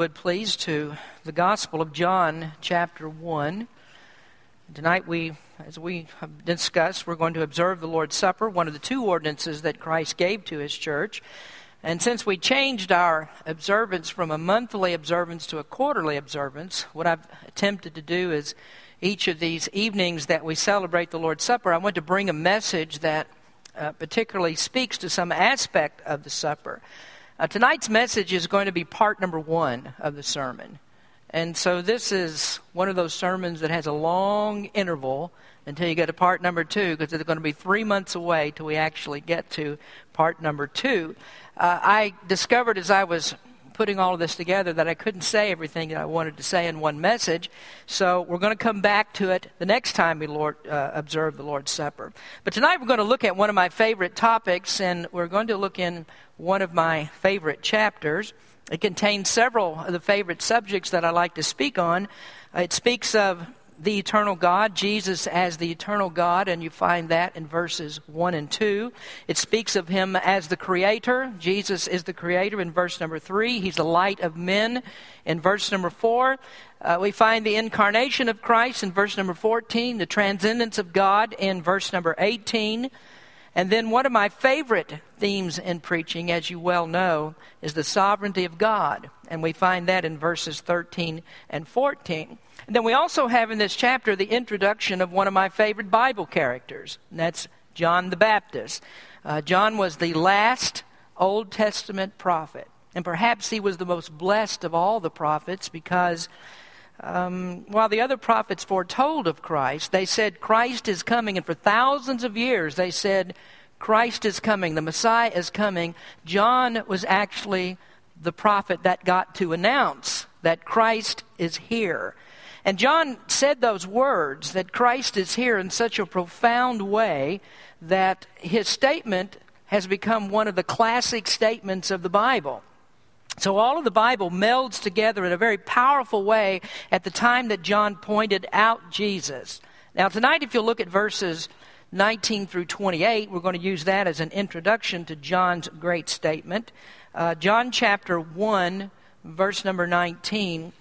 would please, to the Gospel of John, chapter 1. Tonight, we, as we have discussed, we're going to observe the Lord's Supper, one of the two ordinances that Christ gave to his church. And since we changed our observance from a monthly observance to a quarterly observance, what I've attempted to do is each of these evenings that we celebrate the Lord's Supper, I want to bring a message that uh, particularly speaks to some aspect of the supper. Uh, tonight's message is going to be part number one of the sermon. And so this is one of those sermons that has a long interval until you get to part number two, because it's going to be three months away till we actually get to part number two. Uh, I discovered as I was putting all of this together that I couldn't say everything that I wanted to say in one message. So we're going to come back to it the next time we Lord, uh, observe the Lord's Supper. But tonight we're going to look at one of my favorite topics, and we're going to look in one of my favorite chapters. It contains several of the favorite subjects that I like to speak on. It speaks of the eternal God, Jesus as the eternal God, and you find that in verses 1 and 2. It speaks of him as the creator. Jesus is the creator in verse number 3. He's the light of men in verse number 4. Uh, we find the incarnation of Christ in verse number 14, the transcendence of God in verse number 18. And then one of my favorite themes in preaching, as you well know, is the sovereignty of God. And we find that in verses 13 and 14. And then we also have in this chapter the introduction of one of my favorite Bible characters, and that's John the Baptist. Uh, John was the last Old Testament prophet, and perhaps he was the most blessed of all the prophets because um, while the other prophets foretold of Christ, they said Christ is coming, and for thousands of years they said Christ is coming, the Messiah is coming. John was actually the prophet that got to announce that Christ is here. And John said those words that Christ is here in such a profound way that his statement has become one of the classic statements of the Bible. So all of the Bible melds together in a very powerful way at the time that John pointed out Jesus. Now, tonight, if you look at verses 19 through 28, we're going to use that as an introduction to John's great statement. Uh, John chapter 1, verse number 19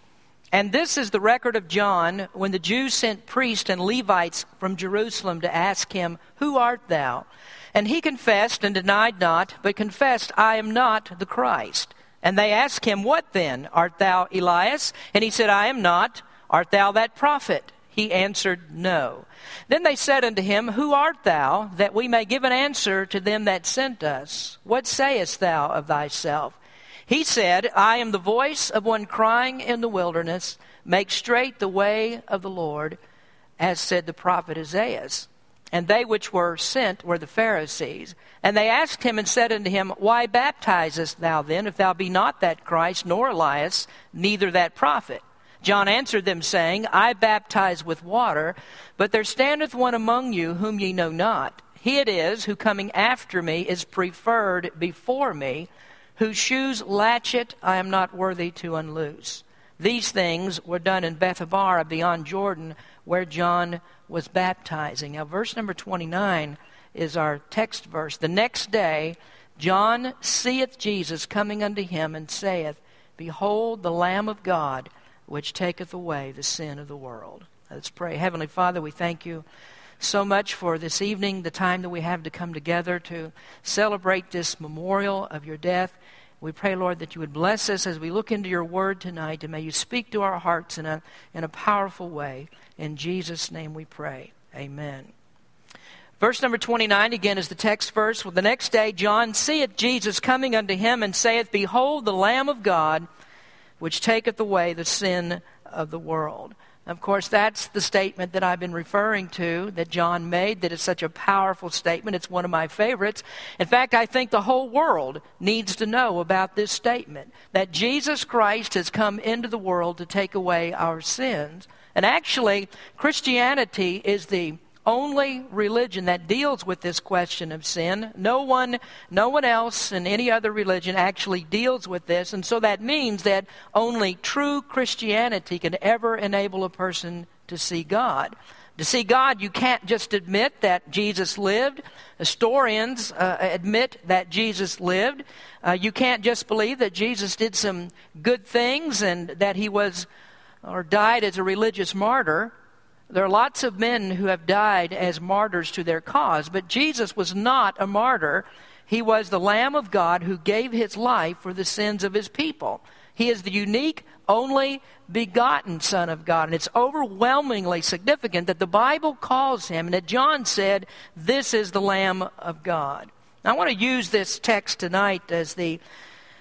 and this is the record of John when the Jews sent priests and Levites from Jerusalem to ask him, Who art thou? And he confessed and denied not, but confessed, I am not the Christ. And they asked him, What then? Art thou Elias? And he said, I am not. Art thou that prophet? He answered, No. Then they said unto him, Who art thou, that we may give an answer to them that sent us? What sayest thou of thyself? He said, I am the voice of one crying in the wilderness, make straight the way of the Lord, as said the prophet Isaiah. And they which were sent were the Pharisees. And they asked him and said unto him, Why baptizest thou then, if thou be not that Christ, nor Elias, neither that prophet? John answered them, saying, I baptize with water, but there standeth one among you whom ye know not. He it is who coming after me is preferred before me whose shoes latchet I am not worthy to unloose. These things were done in Bethabara beyond Jordan, where John was baptizing. Now, verse number 29 is our text verse. The next day, John seeth Jesus coming unto him and saith, Behold the Lamb of God, which taketh away the sin of the world. Let's pray. Heavenly Father, we thank you so much for this evening, the time that we have to come together to celebrate this memorial of your death. We pray, Lord, that you would bless us as we look into your word tonight, and may you speak to our hearts in a, in a powerful way. In Jesus' name we pray. Amen. Verse number 29 again is the text verse. Well, the next day John seeth Jesus coming unto him and saith, Behold the Lamb of God, which taketh away the sin of the world. Of course, that's the statement that I've been referring to that John made, that is such a powerful statement. It's one of my favorites. In fact, I think the whole world needs to know about this statement that Jesus Christ has come into the world to take away our sins. And actually, Christianity is the only religion that deals with this question of sin. No one, no one else in any other religion actually deals with this. And so that means that only true Christianity can ever enable a person to see God. To see God, you can't just admit that Jesus lived. Historians uh, admit that Jesus lived. Uh, you can't just believe that Jesus did some good things and that he was or died as a religious martyr. There are lots of men who have died as martyrs to their cause, but Jesus was not a martyr. He was the Lamb of God who gave his life for the sins of his people. He is the unique, only begotten Son of God. And it's overwhelmingly significant that the Bible calls him and that John said, This is the Lamb of God. I want to use this text tonight as the,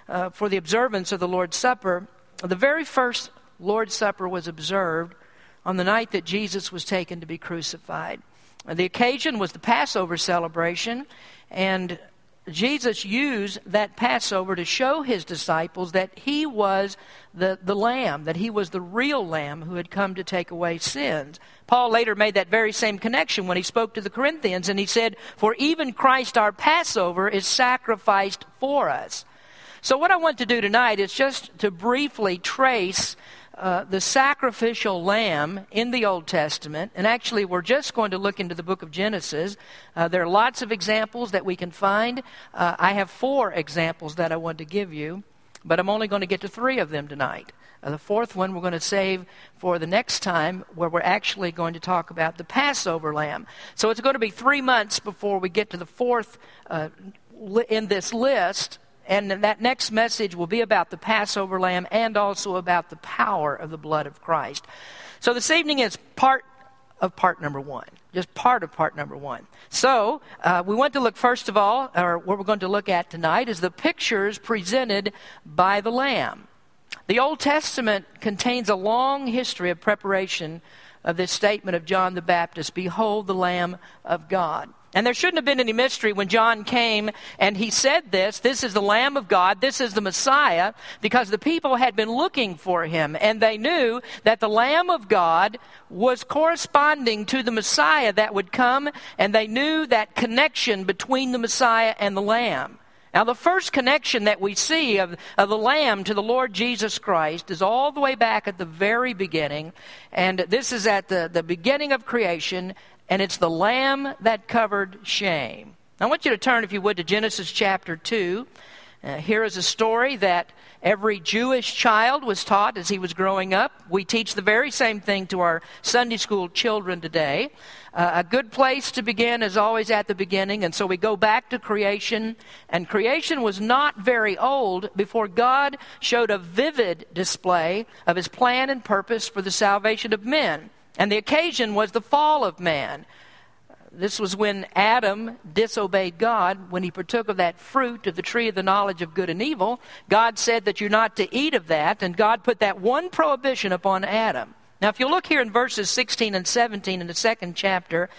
uh, for the observance of the Lord's Supper. The very first Lord's Supper was observed on the night that Jesus was taken to be crucified. The occasion was the Passover celebration, and Jesus used that Passover to show his disciples that he was the, the Lamb, that he was the real Lamb who had come to take away sins. Paul later made that very same connection when he spoke to the Corinthians, and he said, For even Christ our Passover is sacrificed for us. So, what I want to do tonight is just to briefly trace uh, the sacrificial lamb in the Old Testament, and actually, we're just going to look into the book of Genesis. Uh, there are lots of examples that we can find. Uh, I have four examples that I want to give you, but I'm only going to get to three of them tonight. Uh, the fourth one we're going to save for the next time, where we're actually going to talk about the Passover lamb. So it's going to be three months before we get to the fourth uh, in this list and that next message will be about the Passover lamb and also about the power of the blood of Christ. So this evening is part of part number one, just part of part number one. So uh, we want to look first of all, or what we're going to look at tonight is the pictures presented by the lamb. The Old Testament contains a long history of preparation of this statement of John the Baptist Behold the Lamb of God. And there shouldn't have been any mystery when John came and he said this this is the Lamb of God, this is the Messiah, because the people had been looking for him and they knew that the Lamb of God was corresponding to the Messiah that would come, and they knew that connection between the Messiah and the Lamb. Now, the first connection that we see of, of the Lamb to the Lord Jesus Christ is all the way back at the very beginning. And this is at the, the beginning of creation and it's the lamb that covered shame. I want you to turn, if you would, to Genesis chapter 2. Uh, here is a story that every Jewish child was taught as he was growing up. We teach the very same thing to our Sunday school children today. Uh, a good place to begin is always at the beginning, and so we go back to creation. And creation was not very old before God showed a vivid display of his plan and purpose for the salvation of men. And the occasion was the fall of man. This was when Adam disobeyed God when he partook of that fruit of the tree of the knowledge of good and evil. God said that you're not to eat of that, and God put that one prohibition upon Adam. Now, if you look here in verses 16 and 17 in the second chapter,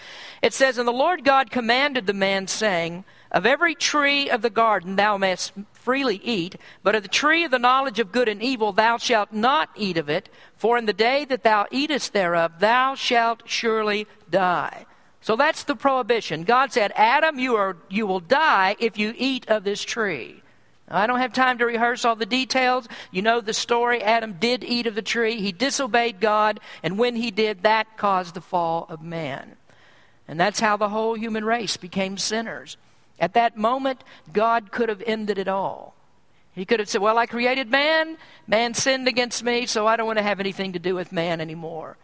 it says, And the Lord God commanded the man, saying, Of every tree of the garden thou mayest freely eat, but of the tree of the knowledge of good and evil thou shalt not eat of it, for in the day that thou eatest thereof thou shalt surely die. So that's the prohibition. God said, Adam, you, are, you will die if you eat of this tree. I don't have time to rehearse all the details. You know the story. Adam did eat of the tree. He disobeyed God, and when he did, that caused the fall of man. And that's how the whole human race became sinners. At that moment, God could have ended it all. He could have said, Well, I created man. Man sinned against me, so I don't want to have anything to do with man anymore.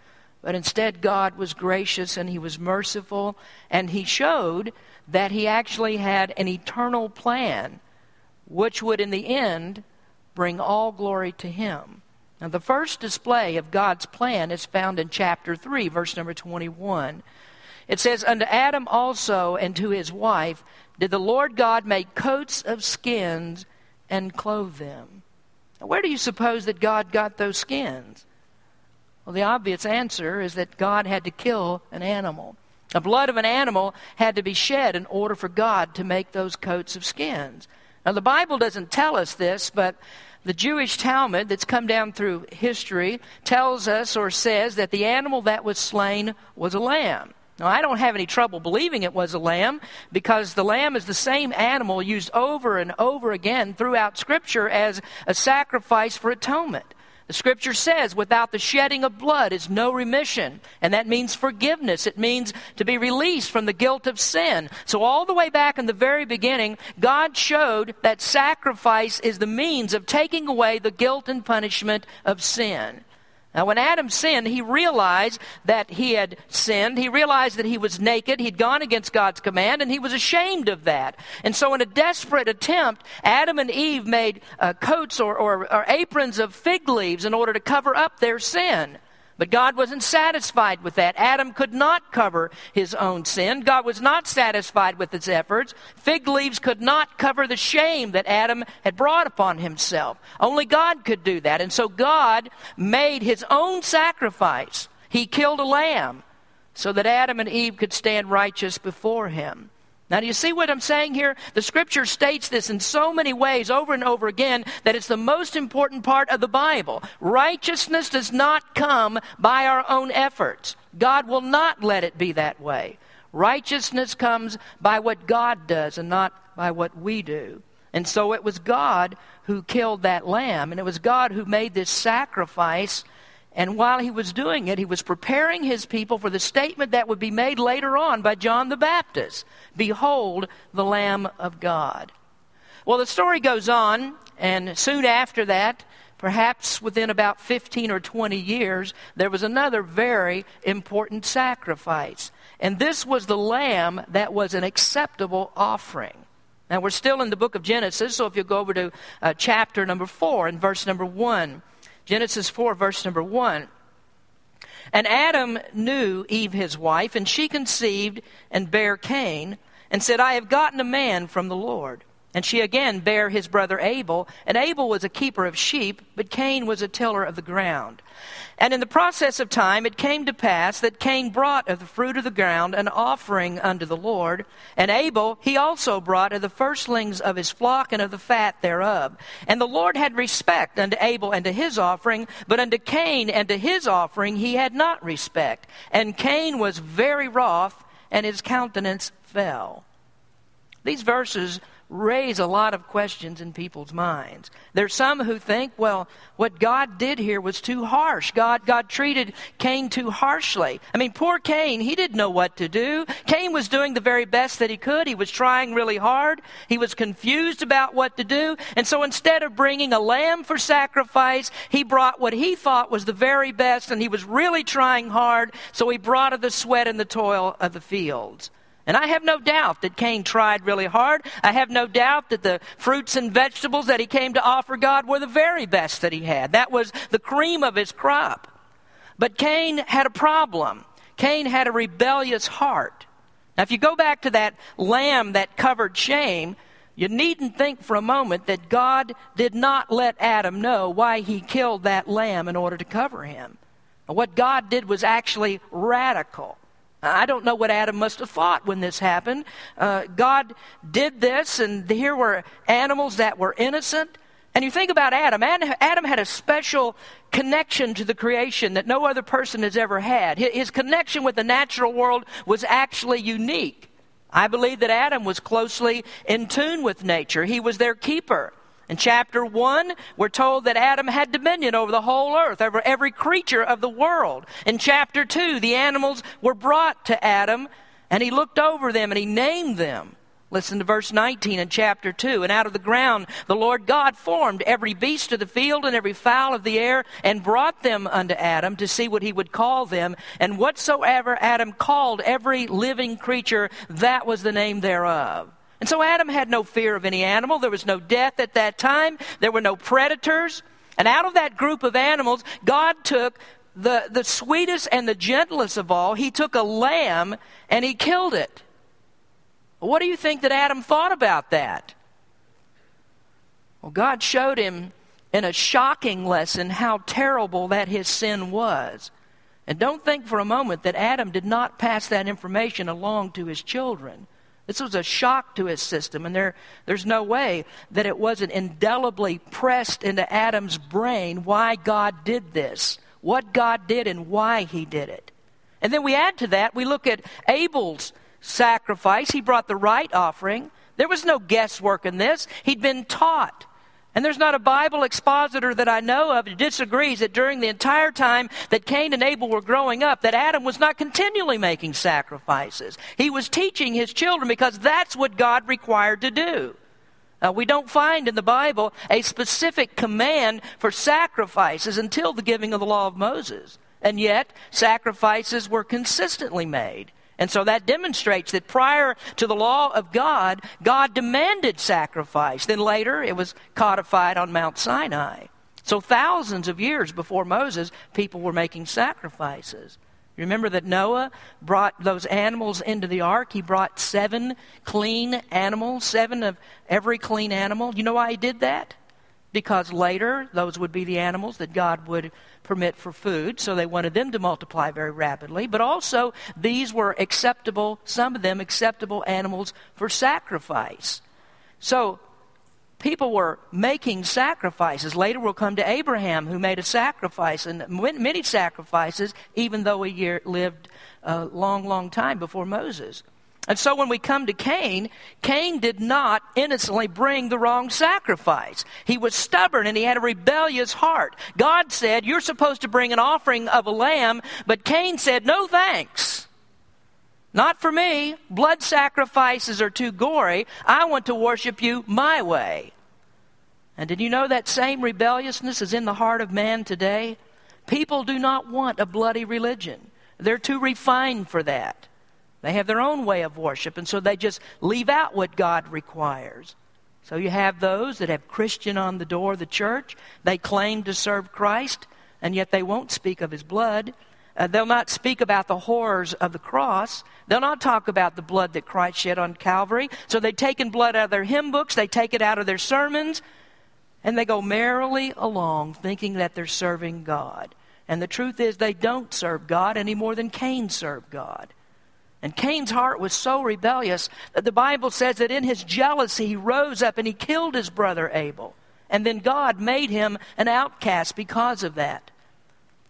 But instead, God was gracious and He was merciful, and He showed that He actually had an eternal plan, which would, in the end, bring all glory to Him. Now, the first display of God's plan is found in chapter 3, verse number 21. It says, Unto Adam also and to his wife did the Lord God make coats of skins and clothe them. Now, where do you suppose that God got those skins? Well, the obvious answer is that God had to kill an animal. The blood of an animal had to be shed in order for God to make those coats of skins. Now, the Bible doesn't tell us this, but the Jewish Talmud that's come down through history tells us or says that the animal that was slain was a lamb. Now, I don't have any trouble believing it was a lamb because the lamb is the same animal used over and over again throughout Scripture as a sacrifice for atonement. The scripture says, without the shedding of blood is no remission. And that means forgiveness. It means to be released from the guilt of sin. So, all the way back in the very beginning, God showed that sacrifice is the means of taking away the guilt and punishment of sin. Now, when Adam sinned, he realized that he had sinned. He realized that he was naked. He'd gone against God's command, and he was ashamed of that. And so, in a desperate attempt, Adam and Eve made uh, coats or, or, or aprons of fig leaves in order to cover up their sin. But God wasn't satisfied with that. Adam could not cover his own sin. God was not satisfied with his efforts. Fig leaves could not cover the shame that Adam had brought upon himself. Only God could do that. And so God made his own sacrifice. He killed a lamb so that Adam and Eve could stand righteous before him. Now, do you see what I'm saying here? The scripture states this in so many ways over and over again that it's the most important part of the Bible. Righteousness does not come by our own efforts. God will not let it be that way. Righteousness comes by what God does and not by what we do. And so it was God who killed that lamb, and it was God who made this sacrifice and while he was doing it, he was preparing his people for the statement that would be made later on by John the Baptist Behold, the Lamb of God. Well, the story goes on, and soon after that, perhaps within about 15 or 20 years, there was another very important sacrifice. And this was the lamb that was an acceptable offering. Now, we're still in the book of Genesis, so if you go over to uh, chapter number 4 and verse number 1. Genesis 4, verse number 1. And Adam knew Eve his wife, and she conceived and bare Cain, and said, I have gotten a man from the Lord. And she again bare his brother Abel, and Abel was a keeper of sheep, but Cain was a tiller of the ground. And in the process of time it came to pass that Cain brought of the fruit of the ground an offering unto the Lord, and Abel he also brought of the firstlings of his flock and of the fat thereof. And the Lord had respect unto Abel and to his offering, but unto Cain and to his offering he had not respect. And Cain was very wroth, and his countenance fell. These verses raise a lot of questions in people's minds. There's some who think, well, what God did here was too harsh. God, God treated Cain too harshly. I mean, poor Cain, he didn't know what to do. Cain was doing the very best that he could. He was trying really hard. He was confused about what to do. And so instead of bringing a lamb for sacrifice, he brought what he thought was the very best, and he was really trying hard. So he brought of the sweat and the toil of the fields. And I have no doubt that Cain tried really hard. I have no doubt that the fruits and vegetables that he came to offer God were the very best that he had. That was the cream of his crop. But Cain had a problem. Cain had a rebellious heart. Now, if you go back to that lamb that covered shame, you needn't think for a moment that God did not let Adam know why he killed that lamb in order to cover him. What God did was actually radical. I don't know what Adam must have thought when this happened. Uh, God did this, and here were animals that were innocent. And you think about Adam. Adam had a special connection to the creation that no other person has ever had. His connection with the natural world was actually unique. I believe that Adam was closely in tune with nature, he was their keeper. In chapter 1, we're told that Adam had dominion over the whole earth, over every creature of the world. In chapter 2, the animals were brought to Adam, and he looked over them and he named them. Listen to verse 19 in chapter 2. And out of the ground the Lord God formed every beast of the field and every fowl of the air, and brought them unto Adam to see what he would call them. And whatsoever Adam called every living creature, that was the name thereof. And so Adam had no fear of any animal. There was no death at that time. There were no predators. And out of that group of animals, God took the, the sweetest and the gentlest of all. He took a lamb and he killed it. What do you think that Adam thought about that? Well, God showed him in a shocking lesson how terrible that his sin was. And don't think for a moment that Adam did not pass that information along to his children. This was a shock to his system, and there, there's no way that it wasn't indelibly pressed into Adam's brain why God did this, what God did, and why he did it. And then we add to that, we look at Abel's sacrifice. He brought the right offering. There was no guesswork in this, he'd been taught. And there's not a Bible expositor that I know of that disagrees that during the entire time that Cain and Abel were growing up, that Adam was not continually making sacrifices. He was teaching his children because that's what God required to do. We don't find in the Bible a specific command for sacrifices until the giving of the law of Moses. And yet, sacrifices were consistently made. And so that demonstrates that prior to the law of God, God demanded sacrifice. Then later, it was codified on Mount Sinai. So thousands of years before Moses, people were making sacrifices. Remember that Noah brought those animals into the ark? He brought seven clean animals, seven of every clean animal. You know why he did that? Because later, those would be the animals that God would permit for food, so they wanted them to multiply very rapidly. But also, these were acceptable, some of them acceptable animals for sacrifice. So, people were making sacrifices. Later, we'll come to Abraham, who made a sacrifice, and many sacrifices, even though he lived a long, long time before Moses. And so when we come to Cain, Cain did not innocently bring the wrong sacrifice. He was stubborn and he had a rebellious heart. God said, You're supposed to bring an offering of a lamb, but Cain said, No thanks. Not for me. Blood sacrifices are too gory. I want to worship you my way. And did you know that same rebelliousness is in the heart of man today? People do not want a bloody religion, they're too refined for that. They have their own way of worship, and so they just leave out what God requires. So you have those that have Christian on the door of the church. They claim to serve Christ, and yet they won't speak of his blood. Uh, they'll not speak about the horrors of the cross. They'll not talk about the blood that Christ shed on Calvary. So they've taken blood out of their hymn books, they take it out of their sermons, and they go merrily along thinking that they're serving God. And the truth is, they don't serve God any more than Cain served God. And Cain's heart was so rebellious that the Bible says that in his jealousy he rose up and he killed his brother Abel. And then God made him an outcast because of that.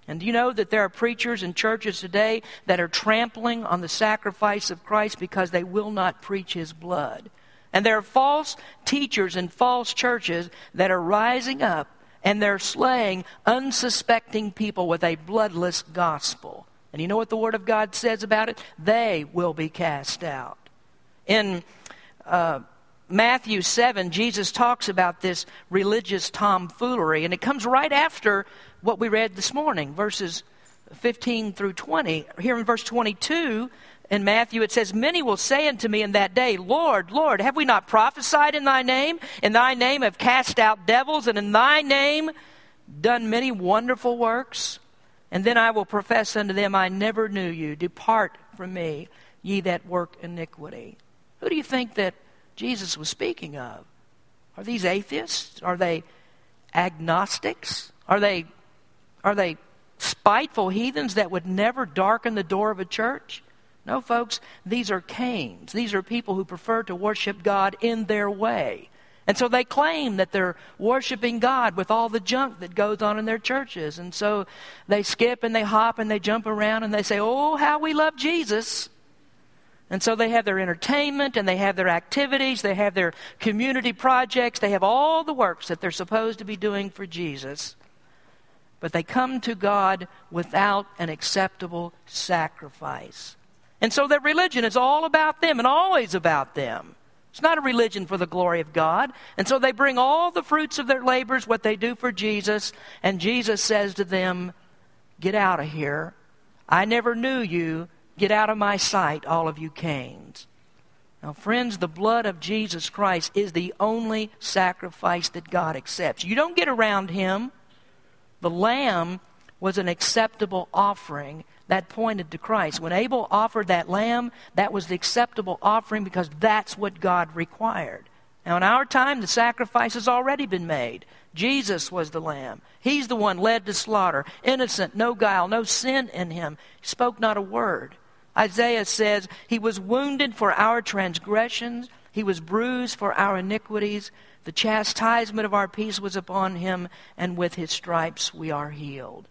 And you know that there are preachers and churches today that are trampling on the sacrifice of Christ because they will not preach his blood? And there are false teachers and false churches that are rising up and they're slaying unsuspecting people with a bloodless gospel. And you know what the Word of God says about it? They will be cast out. In uh, Matthew 7, Jesus talks about this religious tomfoolery, and it comes right after what we read this morning, verses 15 through 20. Here in verse 22, in Matthew, it says, Many will say unto me in that day, Lord, Lord, have we not prophesied in thy name? In thy name have cast out devils, and in thy name done many wonderful works? And then I will profess unto them, I never knew you. Depart from me, ye that work iniquity. Who do you think that Jesus was speaking of? Are these atheists? Are they agnostics? Are they, are they spiteful heathens that would never darken the door of a church? No, folks, these are Cains. These are people who prefer to worship God in their way. And so they claim that they're worshiping God with all the junk that goes on in their churches. And so they skip and they hop and they jump around and they say, Oh, how we love Jesus. And so they have their entertainment and they have their activities, they have their community projects, they have all the works that they're supposed to be doing for Jesus. But they come to God without an acceptable sacrifice. And so their religion is all about them and always about them. It's not a religion for the glory of God. And so they bring all the fruits of their labors, what they do for Jesus, and Jesus says to them, Get out of here. I never knew you. Get out of my sight, all of you Cains. Now, friends, the blood of Jesus Christ is the only sacrifice that God accepts. You don't get around Him. The lamb was an acceptable offering that pointed to Christ. When Abel offered that lamb, that was the acceptable offering because that's what God required. Now, in our time, the sacrifice has already been made. Jesus was the lamb. He's the one led to slaughter, innocent, no guile, no sin in him. He spoke not a word. Isaiah says, He was wounded for our transgressions, He was bruised for our iniquities. The chastisement of our peace was upon Him, and with His stripes we are healed.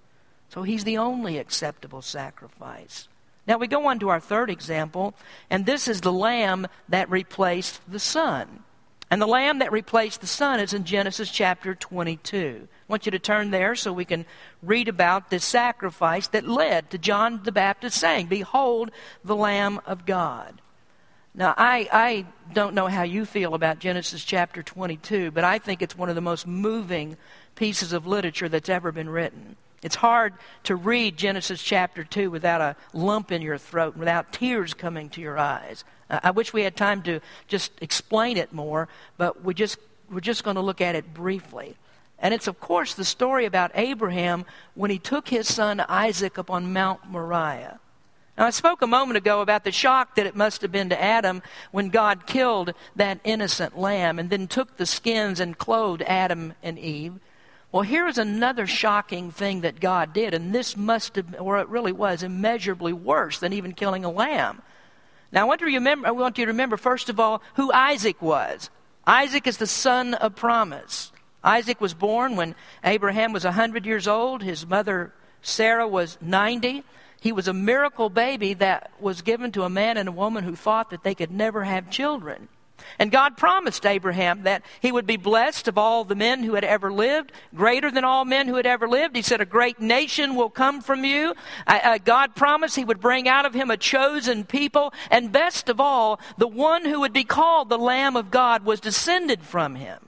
So he's the only acceptable sacrifice. Now we go on to our third example, and this is the lamb that replaced the son. And the lamb that replaced the son is in Genesis chapter 22. I want you to turn there so we can read about this sacrifice that led to John the Baptist saying, Behold the Lamb of God. Now, I, I don't know how you feel about Genesis chapter 22, but I think it's one of the most moving pieces of literature that's ever been written. It's hard to read Genesis chapter 2 without a lump in your throat, and without tears coming to your eyes. I wish we had time to just explain it more, but we just, we're just going to look at it briefly. And it's, of course, the story about Abraham when he took his son Isaac up on Mount Moriah. Now, I spoke a moment ago about the shock that it must have been to Adam when God killed that innocent lamb and then took the skins and clothed Adam and Eve. Well, here is another shocking thing that God did, and this must have, or it really was, immeasurably worse than even killing a lamb. Now, I want, to remember, I want you to remember, first of all, who Isaac was. Isaac is the son of promise. Isaac was born when Abraham was 100 years old. His mother, Sarah, was 90. He was a miracle baby that was given to a man and a woman who thought that they could never have children. And God promised Abraham that he would be blessed of all the men who had ever lived, greater than all men who had ever lived. He said, A great nation will come from you. Uh, uh, God promised he would bring out of him a chosen people. And best of all, the one who would be called the Lamb of God was descended from him.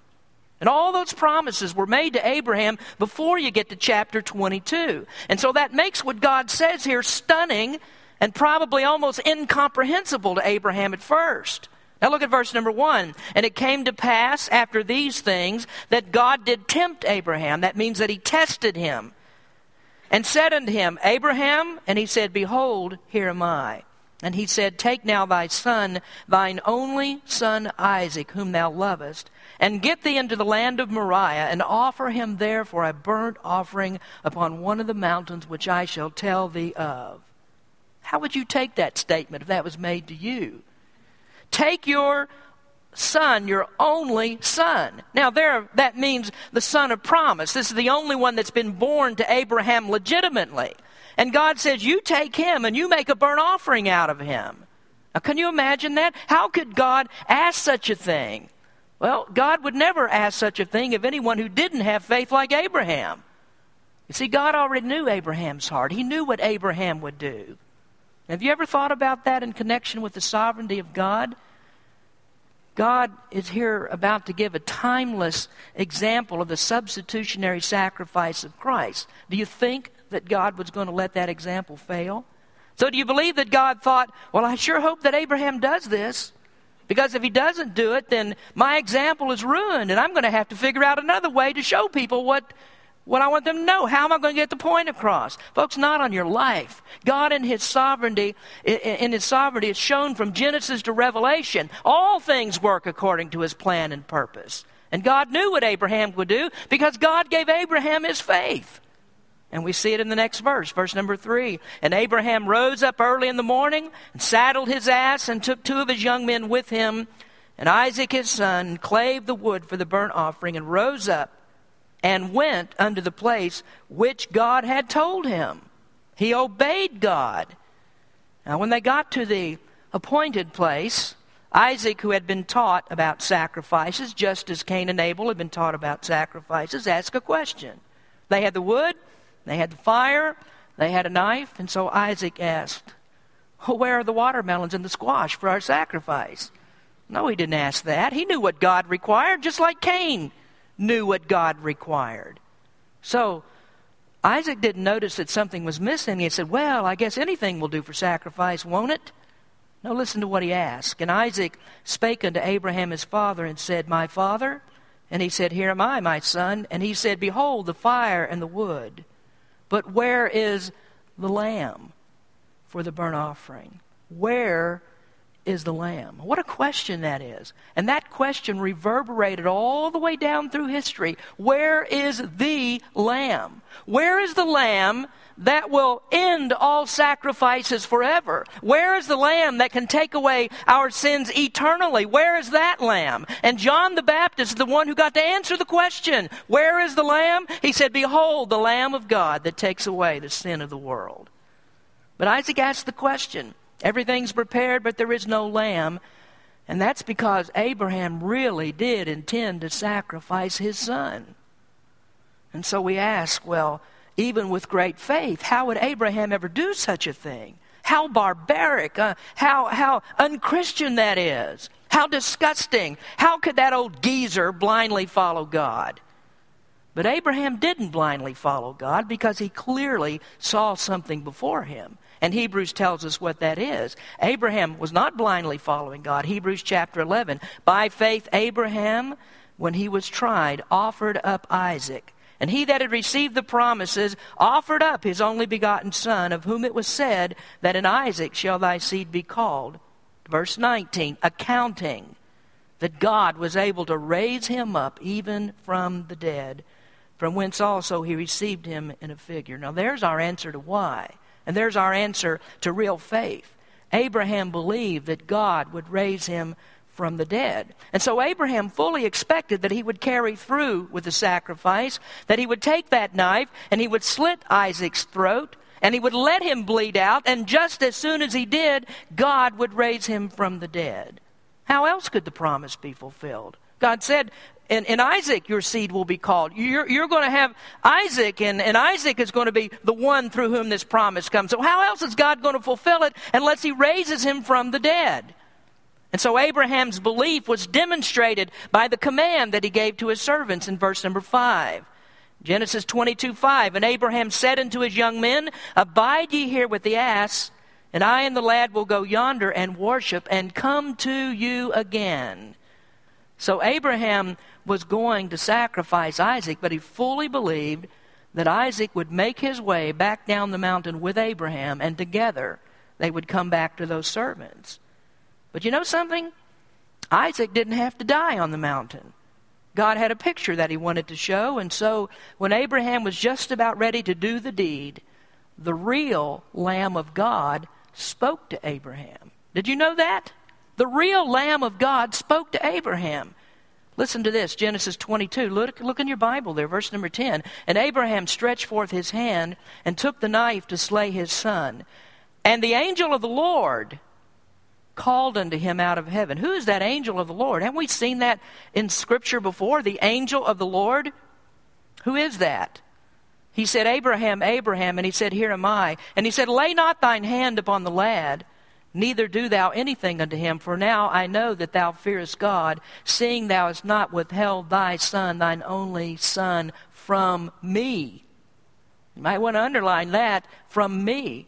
And all those promises were made to Abraham before you get to chapter 22. And so that makes what God says here stunning and probably almost incomprehensible to Abraham at first. Now look at verse number one. And it came to pass after these things that God did tempt Abraham. That means that he tested him. And said unto him, Abraham, and he said, Behold, here am I. And he said, Take now thy son, thine only son Isaac, whom thou lovest, and get thee into the land of Moriah, and offer him there for a burnt offering upon one of the mountains which I shall tell thee of. How would you take that statement if that was made to you? Take your son, your only son. Now, there, that means the son of promise. This is the only one that's been born to Abraham legitimately. And God says, You take him and you make a burnt offering out of him. Now, can you imagine that? How could God ask such a thing? Well, God would never ask such a thing of anyone who didn't have faith like Abraham. You see, God already knew Abraham's heart, He knew what Abraham would do. Have you ever thought about that in connection with the sovereignty of God? God is here about to give a timeless example of the substitutionary sacrifice of Christ. Do you think that God was going to let that example fail? So, do you believe that God thought, well, I sure hope that Abraham does this? Because if he doesn't do it, then my example is ruined, and I'm going to have to figure out another way to show people what, what I want them to know. How am I going to get the point across? Folks, not on your life. God in his sovereignty, in his sovereignty is shown from Genesis to Revelation. All things work according to his plan and purpose. And God knew what Abraham would do because God gave Abraham his faith. And we see it in the next verse, verse number three. And Abraham rose up early in the morning and saddled his ass and took two of his young men with him and Isaac his son, and clave the wood for the burnt offering, and rose up and went unto the place which God had told him. He obeyed God. Now, when they got to the appointed place, Isaac, who had been taught about sacrifices, just as Cain and Abel had been taught about sacrifices, asked a question. They had the wood, they had the fire, they had a knife, and so Isaac asked, well, Where are the watermelons and the squash for our sacrifice? No, he didn't ask that. He knew what God required, just like Cain knew what God required. So, Isaac didn't notice that something was missing. He said, Well, I guess anything will do for sacrifice, won't it? Now listen to what he asked. And Isaac spake unto Abraham his father and said, My father? And he said, Here am I, my son. And he said, Behold, the fire and the wood but where is the lamb for the burnt offering? Where is the lamb? What a question that is. And that question reverberated all the way down through history. Where is the lamb? Where is the lamb that will end all sacrifices forever? Where is the lamb that can take away our sins eternally? Where is that lamb? And John the Baptist is the one who got to answer the question. Where is the lamb? He said, Behold, the lamb of God that takes away the sin of the world. But Isaac asked the question. Everything's prepared, but there is no lamb. And that's because Abraham really did intend to sacrifice his son. And so we ask, well, even with great faith, how would Abraham ever do such a thing? How barbaric, uh, how, how unchristian that is. How disgusting. How could that old geezer blindly follow God? But Abraham didn't blindly follow God because he clearly saw something before him. And Hebrews tells us what that is. Abraham was not blindly following God. Hebrews chapter 11. By faith, Abraham, when he was tried, offered up Isaac. And he that had received the promises offered up his only begotten son, of whom it was said that in Isaac shall thy seed be called. Verse 19, accounting that God was able to raise him up even from the dead, from whence also he received him in a figure. Now there's our answer to why. And there's our answer to real faith. Abraham believed that God would raise him from the dead. And so Abraham fully expected that he would carry through with the sacrifice, that he would take that knife and he would slit Isaac's throat and he would let him bleed out, and just as soon as he did, God would raise him from the dead. How else could the promise be fulfilled? God said, in, in Isaac your seed will be called. You're, you're going to have Isaac, and, and Isaac is going to be the one through whom this promise comes. So, how else is God going to fulfill it unless he raises him from the dead? And so Abraham's belief was demonstrated by the command that he gave to his servants in verse number 5. Genesis 22 5. And Abraham said unto his young men, Abide ye here with the ass, and I and the lad will go yonder and worship and come to you again. So Abraham was going to sacrifice Isaac, but he fully believed that Isaac would make his way back down the mountain with Abraham, and together they would come back to those servants. But you know something? Isaac didn't have to die on the mountain. God had a picture that he wanted to show, and so when Abraham was just about ready to do the deed, the real Lamb of God spoke to Abraham. Did you know that? The real Lamb of God spoke to Abraham. Listen to this Genesis 22. Look, look in your Bible there, verse number 10. And Abraham stretched forth his hand and took the knife to slay his son. And the angel of the Lord called unto him out of heaven. Who is that angel of the Lord? Haven't we seen that in Scripture before? The angel of the Lord? Who is that? He said, Abraham, Abraham. And he said, Here am I. And he said, Lay not thine hand upon the lad, neither do thou anything unto him. For now I know that thou fearest God, seeing thou hast not withheld thy son, thine only son, from me. You might want to underline that from me.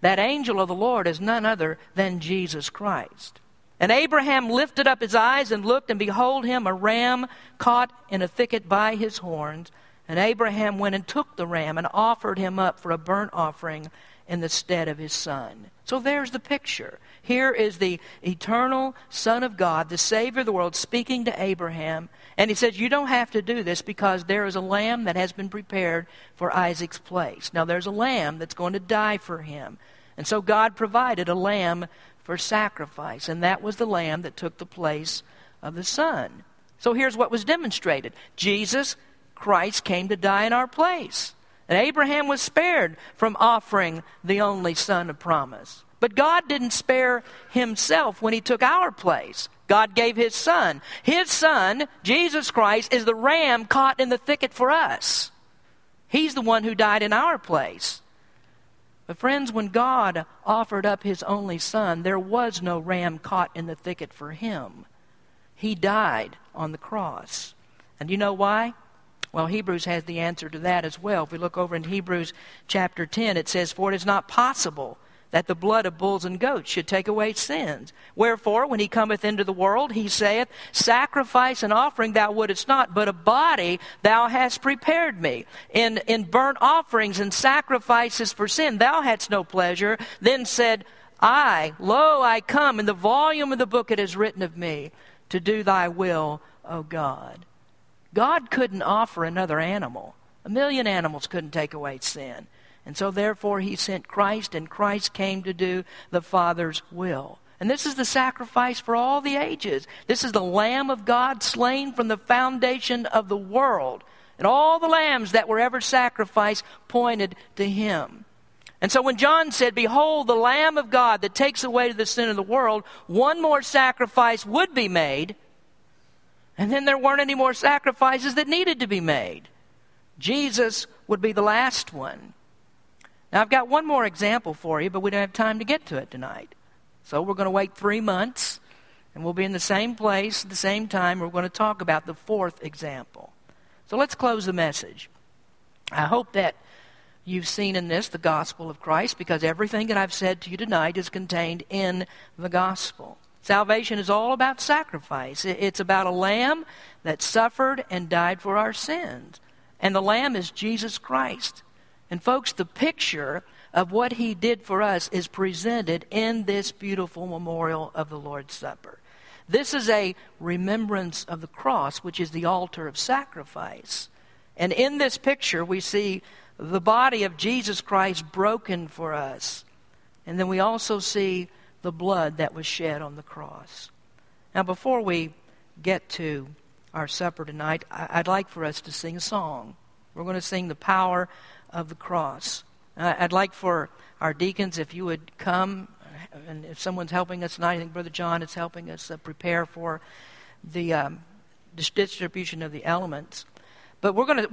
That angel of the Lord is none other than Jesus Christ. And Abraham lifted up his eyes and looked, and behold him, a ram caught in a thicket by his horns. And Abraham went and took the ram and offered him up for a burnt offering in the stead of his son. So there's the picture. Here is the eternal Son of God, the Savior of the world, speaking to Abraham. And he says, You don't have to do this because there is a lamb that has been prepared for Isaac's place. Now, there's a lamb that's going to die for him. And so God provided a lamb for sacrifice, and that was the lamb that took the place of the Son. So here's what was demonstrated Jesus Christ came to die in our place. And Abraham was spared from offering the only son of promise. But God didn't spare himself when he took our place. God gave his son. His son, Jesus Christ, is the ram caught in the thicket for us. He's the one who died in our place. But, friends, when God offered up his only son, there was no ram caught in the thicket for him. He died on the cross. And you know why? Well, Hebrews has the answer to that as well. If we look over in Hebrews chapter 10, it says, For it is not possible that the blood of bulls and goats should take away sins. Wherefore, when he cometh into the world, he saith, Sacrifice and offering thou wouldest not, but a body thou hast prepared me. In, in burnt offerings and sacrifices for sin thou hadst no pleasure. Then said, I, lo, I come. In the volume of the book it is written of me, to do thy will, O God. God couldn't offer another animal. A million animals couldn't take away sin. And so, therefore, he sent Christ, and Christ came to do the Father's will. And this is the sacrifice for all the ages. This is the Lamb of God slain from the foundation of the world. And all the lambs that were ever sacrificed pointed to him. And so when John said, Behold, the Lamb of God that takes away the sin of the world, one more sacrifice would be made. And then there weren't any more sacrifices that needed to be made. Jesus would be the last one. Now, I've got one more example for you, but we don't have time to get to it tonight. So we're going to wait three months, and we'll be in the same place at the same time. We're going to talk about the fourth example. So let's close the message. I hope that you've seen in this the gospel of Christ because everything that I've said to you tonight is contained in the gospel. Salvation is all about sacrifice. It's about a lamb that suffered and died for our sins. And the lamb is Jesus Christ. And folks, the picture of what he did for us is presented in this beautiful memorial of the Lord's Supper. This is a remembrance of the cross, which is the altar of sacrifice. And in this picture, we see the body of Jesus Christ broken for us. And then we also see the blood that was shed on the cross. Now, before we get to our supper tonight, I'd like for us to sing a song. We're going to sing the power of the cross. I'd like for our deacons, if you would come, and if someone's helping us tonight, I think Brother John is helping us uh, prepare for the um, distribution of the elements. But we're going to